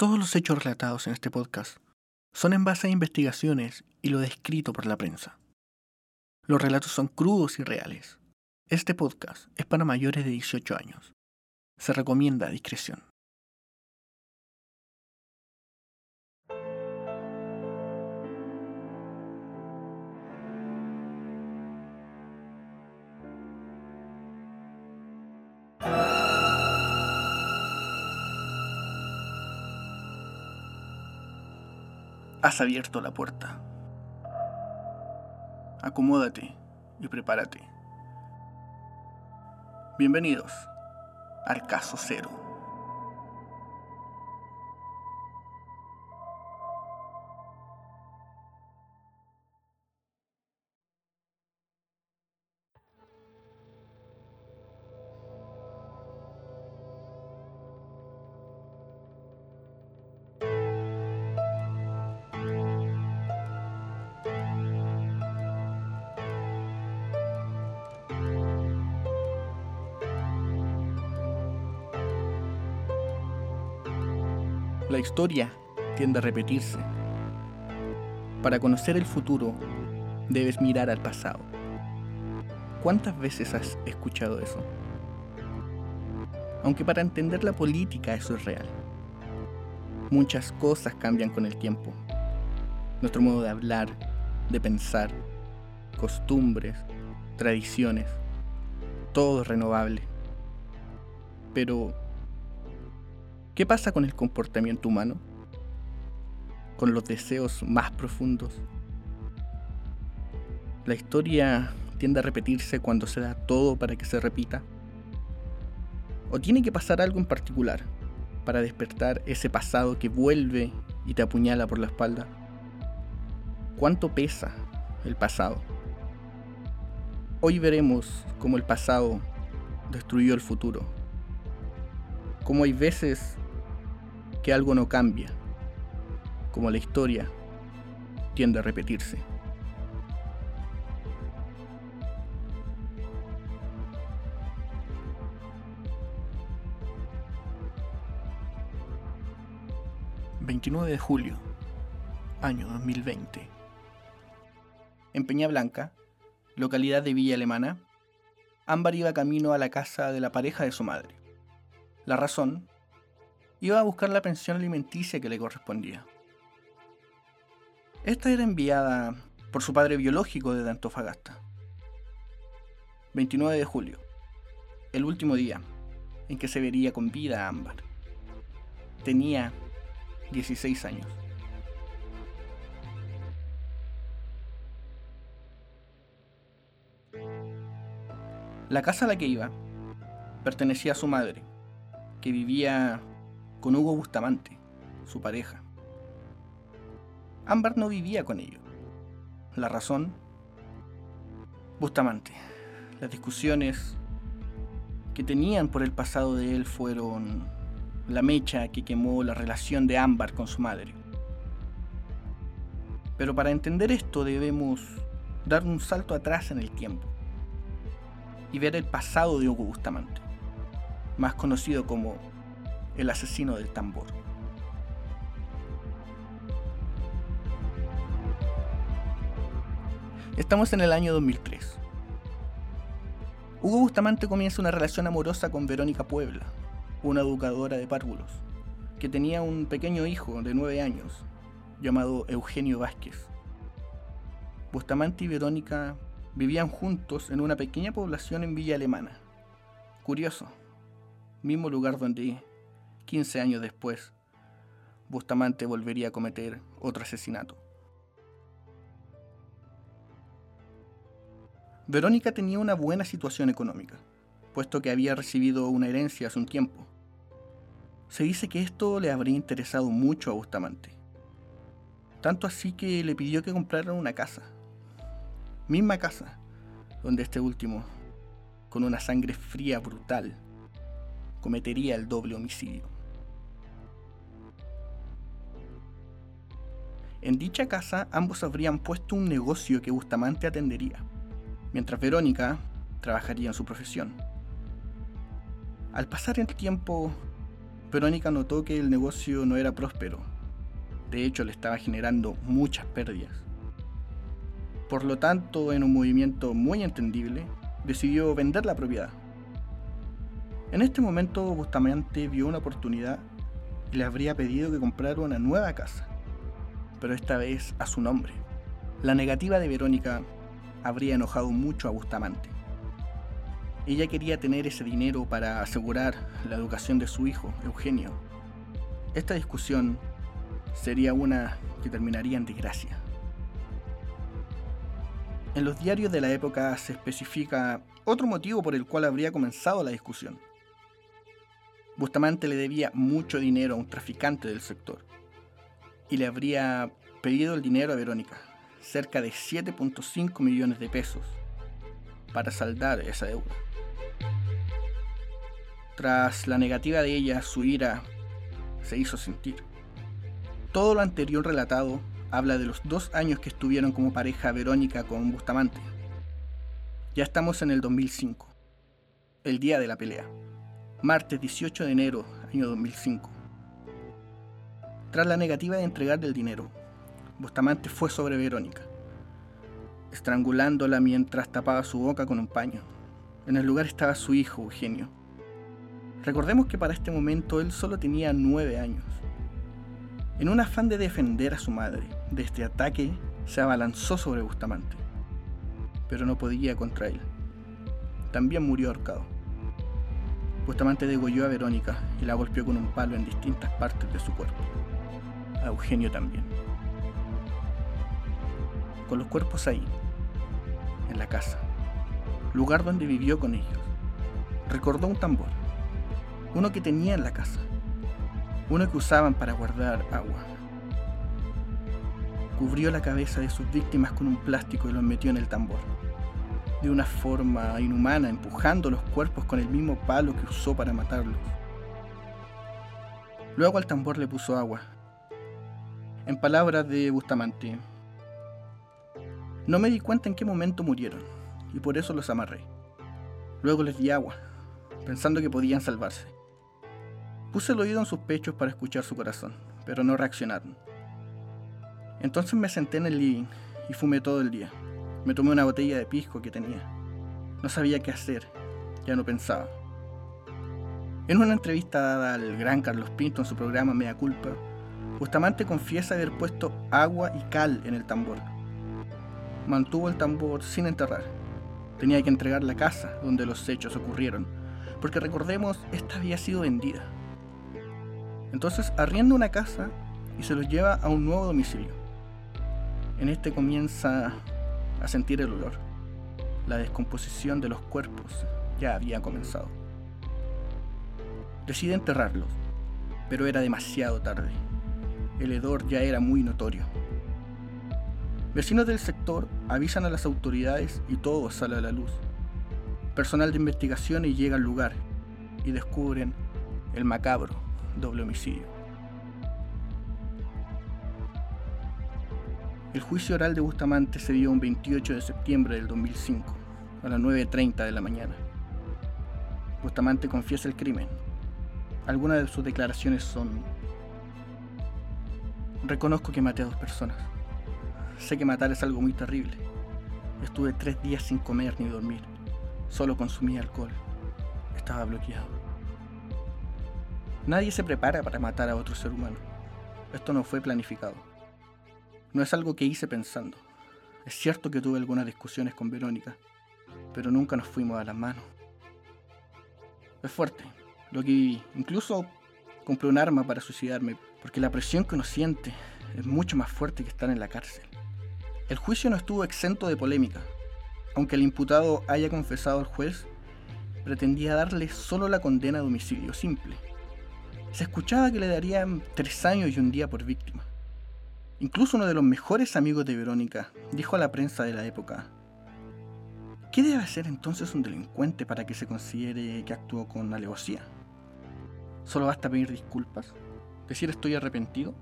Todos los hechos relatados en este podcast son en base a investigaciones y lo descrito por la prensa. Los relatos son crudos y reales. Este podcast es para mayores de 18 años. Se recomienda discreción. Has abierto la puerta. Acomódate y prepárate. Bienvenidos al caso cero. La historia tiende a repetirse. Para conocer el futuro, debes mirar al pasado. ¿Cuántas veces has escuchado eso? Aunque para entender la política eso es real. Muchas cosas cambian con el tiempo. Nuestro modo de hablar, de pensar, costumbres, tradiciones, todo es renovable. Pero ¿Qué pasa con el comportamiento humano? ¿Con los deseos más profundos? ¿La historia tiende a repetirse cuando se da todo para que se repita? ¿O tiene que pasar algo en particular para despertar ese pasado que vuelve y te apuñala por la espalda? ¿Cuánto pesa el pasado? Hoy veremos cómo el pasado destruyó el futuro. Cómo hay veces que algo no cambia, como la historia tiende a repetirse. ...29 de julio... ...año 2020... En Peña Blanca... ...localidad de Villa Alemana... Ámbar iba camino a la casa de la pareja de su madre. La razón iba a buscar la pensión alimenticia que le correspondía. Esta era enviada por su padre biológico desde Antofagasta. 29 de julio, el último día en que se vería con vida a Ámbar. Tenía 16 años. La casa a la que iba pertenecía a su madre, que vivía con Hugo Bustamante, su pareja. Ámbar no vivía con ellos. La razón, Bustamante. Las discusiones que tenían por el pasado de él fueron la mecha que quemó la relación de Ámbar con su madre. Pero para entender esto debemos dar un salto atrás en el tiempo y ver el pasado de Hugo Bustamante, más conocido como el asesino del tambor. Estamos en el año 2003. Hugo Bustamante comienza una relación amorosa con Verónica Puebla, una educadora de párvulos, que tenía un pequeño hijo de 9 años, llamado Eugenio Vázquez. Bustamante y Verónica vivían juntos en una pequeña población en Villa Alemana. Curioso, mismo lugar donde 15 años después, Bustamante volvería a cometer otro asesinato. Verónica tenía una buena situación económica, puesto que había recibido una herencia hace un tiempo. Se dice que esto le habría interesado mucho a Bustamante, tanto así que le pidió que comprara una casa, misma casa, donde este último, con una sangre fría brutal, cometería el doble homicidio. En dicha casa ambos habrían puesto un negocio que Bustamante atendería, mientras Verónica notó que el negocio no era próspero. De hecho, le estaba generando muchas pérdidas. Por lo tanto, en un movimiento muy entendible, decidió vender la propiedad. En este momento, Bustamante vio una oportunidad y le habría pedido que comprara una nueva casa, pero esta vez a su nombre. La negativa de Verónica habría enojado mucho a Bustamante. Ella quería tener ese dinero para asegurar la educación de su hijo, Eugenio. Esta discusión sería una que terminaría en desgracia. En los diarios de la época se especifica otro motivo por el cual habría comenzado la discusión. Bustamante le debía mucho dinero a un traficante del sector y le habría pedido el dinero a Verónica, cerca de 7.5 millones de pesos, para saldar esa deuda. Tras la negativa de ella, su ira se hizo sentir. Todo lo anterior relatado habla de los dos años que estuvieron como pareja Verónica con Bustamante. Ya estamos en el 2005, el día de la pelea, martes 18 de enero, año 2005. Tras la negativa de entregarle el dinero, Bustamante fue sobre Verónica, estrangulándola mientras tapaba su boca con un paño. En el lugar estaba su hijo, Eugenio, Recordemos que para este momento él solo tenía nueve años. En un afán de defender a su madre de este ataque, se abalanzó sobre Bustamante, pero no podía contra él. También murió ahorcado. Bustamante degolló a Verónica y la golpeó con un palo en distintas partes de su cuerpo. A Eugenio también. Con los cuerpos ahí, en la casa, lugar donde vivió con ellos, recordó un tambor uno que tenía en la casa, uno que usaban para guardar agua. Cubrió la cabeza de sus víctimas con un plástico y los metió en el tambor, de una forma inhumana, empujando los cuerpos con el mismo palo que usó para matarlos. Luego al tambor le puso agua. En palabras de Bustamante, no me di cuenta en qué momento murieron, y por eso los amarré. Luego les di agua, pensando que podían salvarse. Puse el oído en sus pechos para escuchar su corazón, pero no reaccionaron. Entonces me senté en el living y fumé todo el día. Me tomé una botella de pisco que tenía. No sabía qué hacer, ya no pensaba. En una entrevista dada al gran Carlos Pinto en su programa Mea Culpa, Bustamante confiesa haber puesto agua y cal en el tambor. Mantuvo el tambor sin enterrar. Tenía que entregar la casa donde los hechos ocurrieron, porque recordemos, esta había sido vendida. Entonces arrienda una casa y se los lleva a un nuevo domicilio. En este comienza a sentir el olor. La descomposición de los cuerpos ya había comenzado. Decide enterrarlos, pero era demasiado tarde. El hedor ya era muy notorio. Vecinos del sector avisan a las autoridades y todo sale a la luz. Personal de investigaciones llega al lugar y descubren el macabro doble homicidio. El juicio oral de Bustamante se dio un 28 de septiembre del 2005, a las 9.30 de la mañana. Bustamante confiesa el crimen. Algunas de sus declaraciones son... Reconozco que maté a dos personas. Sé que matar es algo muy terrible. Estuve tres días sin comer ni dormir. Solo consumía alcohol. Estaba bloqueado. Nadie se prepara para matar a otro ser humano. Esto no fue planificado. No es algo que hice pensando. Es cierto que tuve algunas discusiones con Verónica, pero nunca nos fuimos a las manos. Es fuerte lo que viví. Incluso compré un arma para suicidarme, porque la presión que uno siente es mucho más fuerte que estar en la cárcel. El juicio no estuvo exento de polémica. Aunque el imputado haya confesado al juez, pretendía darle solo la condena de homicidio simple se escuchaba que le darían tres años y un día por víctima. Incluso uno de los mejores amigos de Verónica dijo a la prensa de la época, ¿qué debe hacer entonces un delincuente para que se considere que actuó con alevosía? ¿Solo basta pedir disculpas? ¿Decir estoy arrepentido?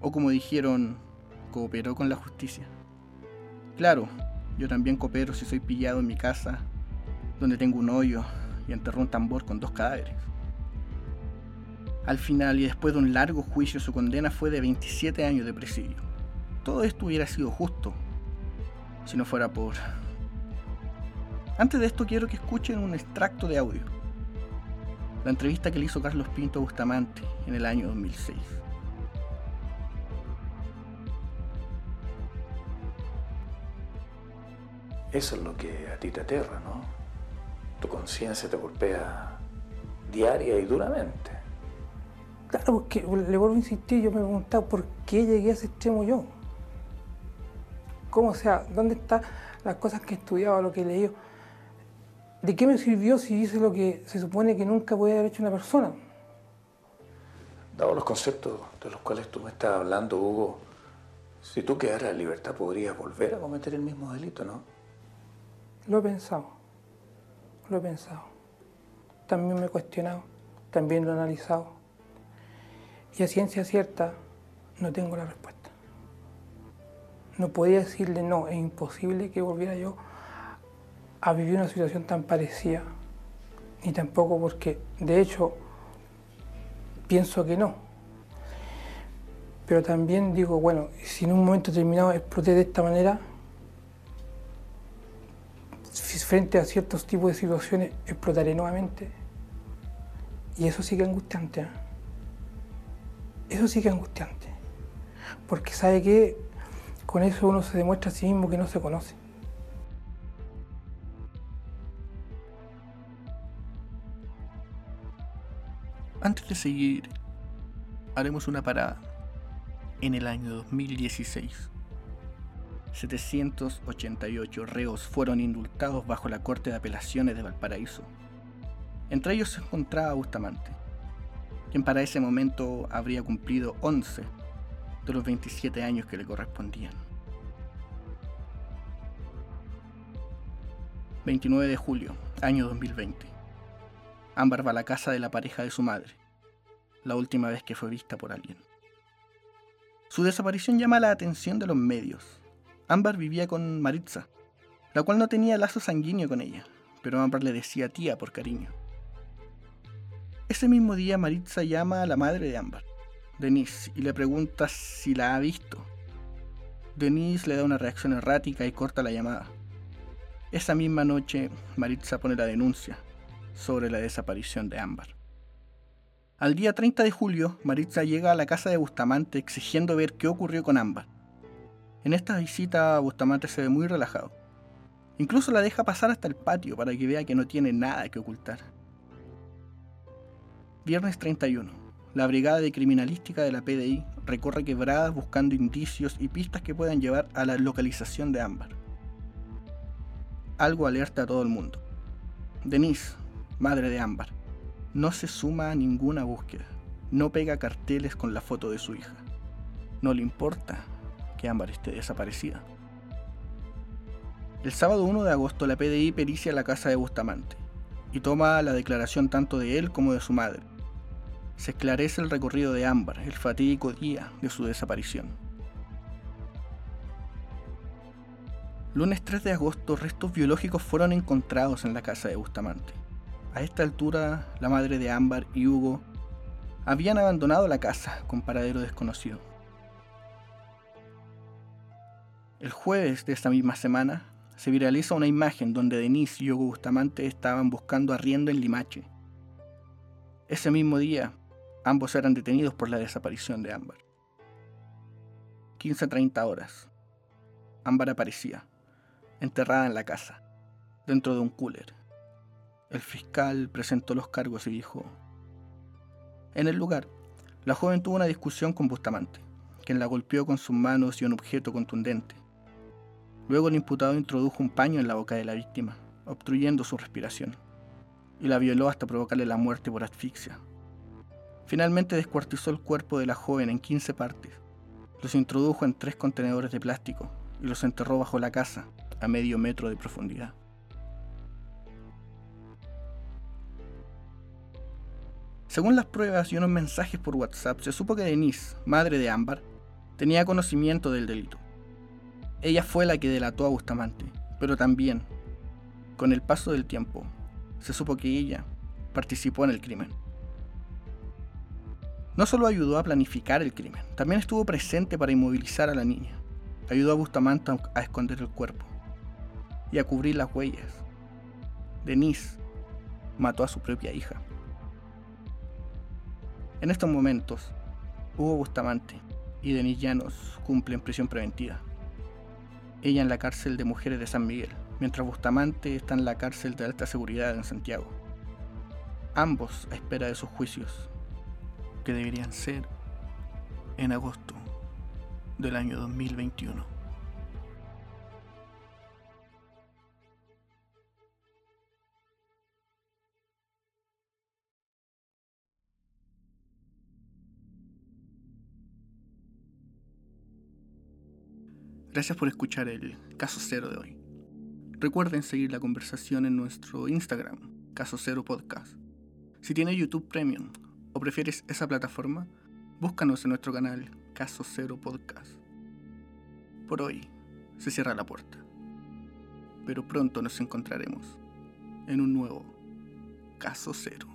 ¿O como dijeron, cooperó con la justicia? Claro, yo también coopero si soy pillado en mi casa, donde tengo un hoyo y enterró un tambor con dos cadáveres. Al final y después de un largo juicio su condena fue de 27 años de presidio. Todo esto hubiera sido justo si no fuera por... Antes de esto quiero que escuchen un extracto de audio. La entrevista que le hizo Carlos Pinto a Bustamante en el año 2006. Eso es lo que a ti te aterra, ¿no? Tu conciencia te golpea diaria y duramente. Claro, porque le vuelvo a insistir, yo me he preguntado por qué llegué a ese extremo yo. ¿Cómo, o sea, dónde están las cosas que he estudiado, lo que he leído? ¿De qué me sirvió si hice lo que se supone que nunca puede haber hecho una persona? Dado los conceptos de los cuales tú me estás hablando, Hugo, si tú quedaras en libertad podrías volver a cometer el mismo delito, ¿no? Lo he pensado, lo he pensado. También me he cuestionado, también lo he analizado. Y a ciencia cierta no tengo la respuesta. No podía decirle no, es imposible que volviera yo a vivir una situación tan parecida, ni tampoco porque, de hecho, pienso que no. Pero también digo, bueno, si en un momento determinado exploté de esta manera, frente a ciertos tipos de situaciones explotaré nuevamente. Y eso sí que es angustiante. ¿eh? Eso sí que es angustiante. Porque sabe que con eso uno se demuestra a sí mismo que no se conoce. Antes de seguir, haremos una parada en el año 2016. 788 reos fueron indultados bajo la Corte de Apelaciones de Valparaíso. Entre ellos se encontraba Bustamante, quien para ese momento habría cumplido 11 de los 27 años que le correspondían. 29 de julio, año 2020. Ámbar va a la casa de la pareja de su madre, la última vez que fue vista por alguien. Su desaparición llama la atención de los medios. Ámbar vivía con Maritza, la cual no tenía lazo sanguíneo con ella, pero Ámbar le decía tía por cariño. Ese mismo día Maritza llama a la madre de Ámbar, Denise, y le pregunta si la ha visto. Denise le da una reacción errática y corta la llamada. Esa misma noche, Maritza pone la denuncia, sobre la desaparición de Ámbar. Al día 30 de julio, Maritza llega a la casa de Bustamante exigiendo ver qué ocurrió con Ámbar. En esta visita, Bustamante se ve muy relajado. Incluso la deja pasar hasta el patio para que vea que no tiene nada que ocultar. Viernes 31. La Brigada de Criminalística de la PDI recorre quebradas buscando indicios y pistas que puedan llevar a la localización de Ámbar. Algo alerta a todo el mundo. Denise, madre de Ámbar, no se suma a ninguna búsqueda, no pega carteles con la foto de su hija. No le importa que Ámbar esté desaparecida. El sábado 1 de agosto la PDI pericia la casa de Bustamante y toma la declaración tanto de él como de su madre. Se esclarece el recorrido de Ámbar, el fatídico día de su desaparición. Lunes 3 de agosto, restos biológicos fueron encontrados en la casa de Bustamante. A esta altura, la madre de Ámbar y Hugo habían abandonado la casa con paradero desconocido. El jueves de esta misma semana, se viraliza una imagen donde Denise y Hugo Bustamante estaban buscando arriendo en Limache. Ese mismo día, ambos eran detenidos por la desaparición de Ámbar. 15.30 horas. Ámbar aparecía, enterrada en la casa, dentro de un cooler. El fiscal presentó los cargos y dijo, en el lugar, la joven tuvo una discusión con Bustamante, quien la golpeó con sus manos y un objeto contundente. Luego el imputado introdujo un paño en la boca de la víctima, obstruyendo su respiración, y la violó hasta provocarle la muerte por asfixia. Finalmente descuartizó el cuerpo de la joven en 15 partes, los introdujo en tres contenedores de plástico y los enterró bajo la casa, a medio metro de profundidad. Según las pruebas y unos mensajes por WhatsApp, se supo que Denise, madre de Ámbar, tenía conocimiento del delito. Ella fue la que delató a Bustamante, pero también, con el paso del tiempo, se supo que ella participó en el crimen. No solo ayudó a planificar el crimen, también estuvo presente para inmovilizar a la niña. Ayudó a Bustamante a esconder el cuerpo y a cubrir las huellas. Denise mató a su propia hija. En estos momentos, Hugo Bustamante y Denise Llanos cumplen prisión preventiva. Ella en la cárcel de mujeres de San Miguel, mientras Bustamante está en la cárcel de alta seguridad en Santiago. Ambos a espera de sus juicios, que deberían ser en agosto del año 2021. Gracias por escuchar el caso cero de hoy. Recuerden seguir la conversación en nuestro Instagram, Caso Cero Podcast. Si tienes YouTube Premium o prefieres esa plataforma, búscanos en nuestro canal Caso Cero Podcast. Por hoy se cierra la puerta, pero pronto nos encontraremos en un nuevo Caso Cero.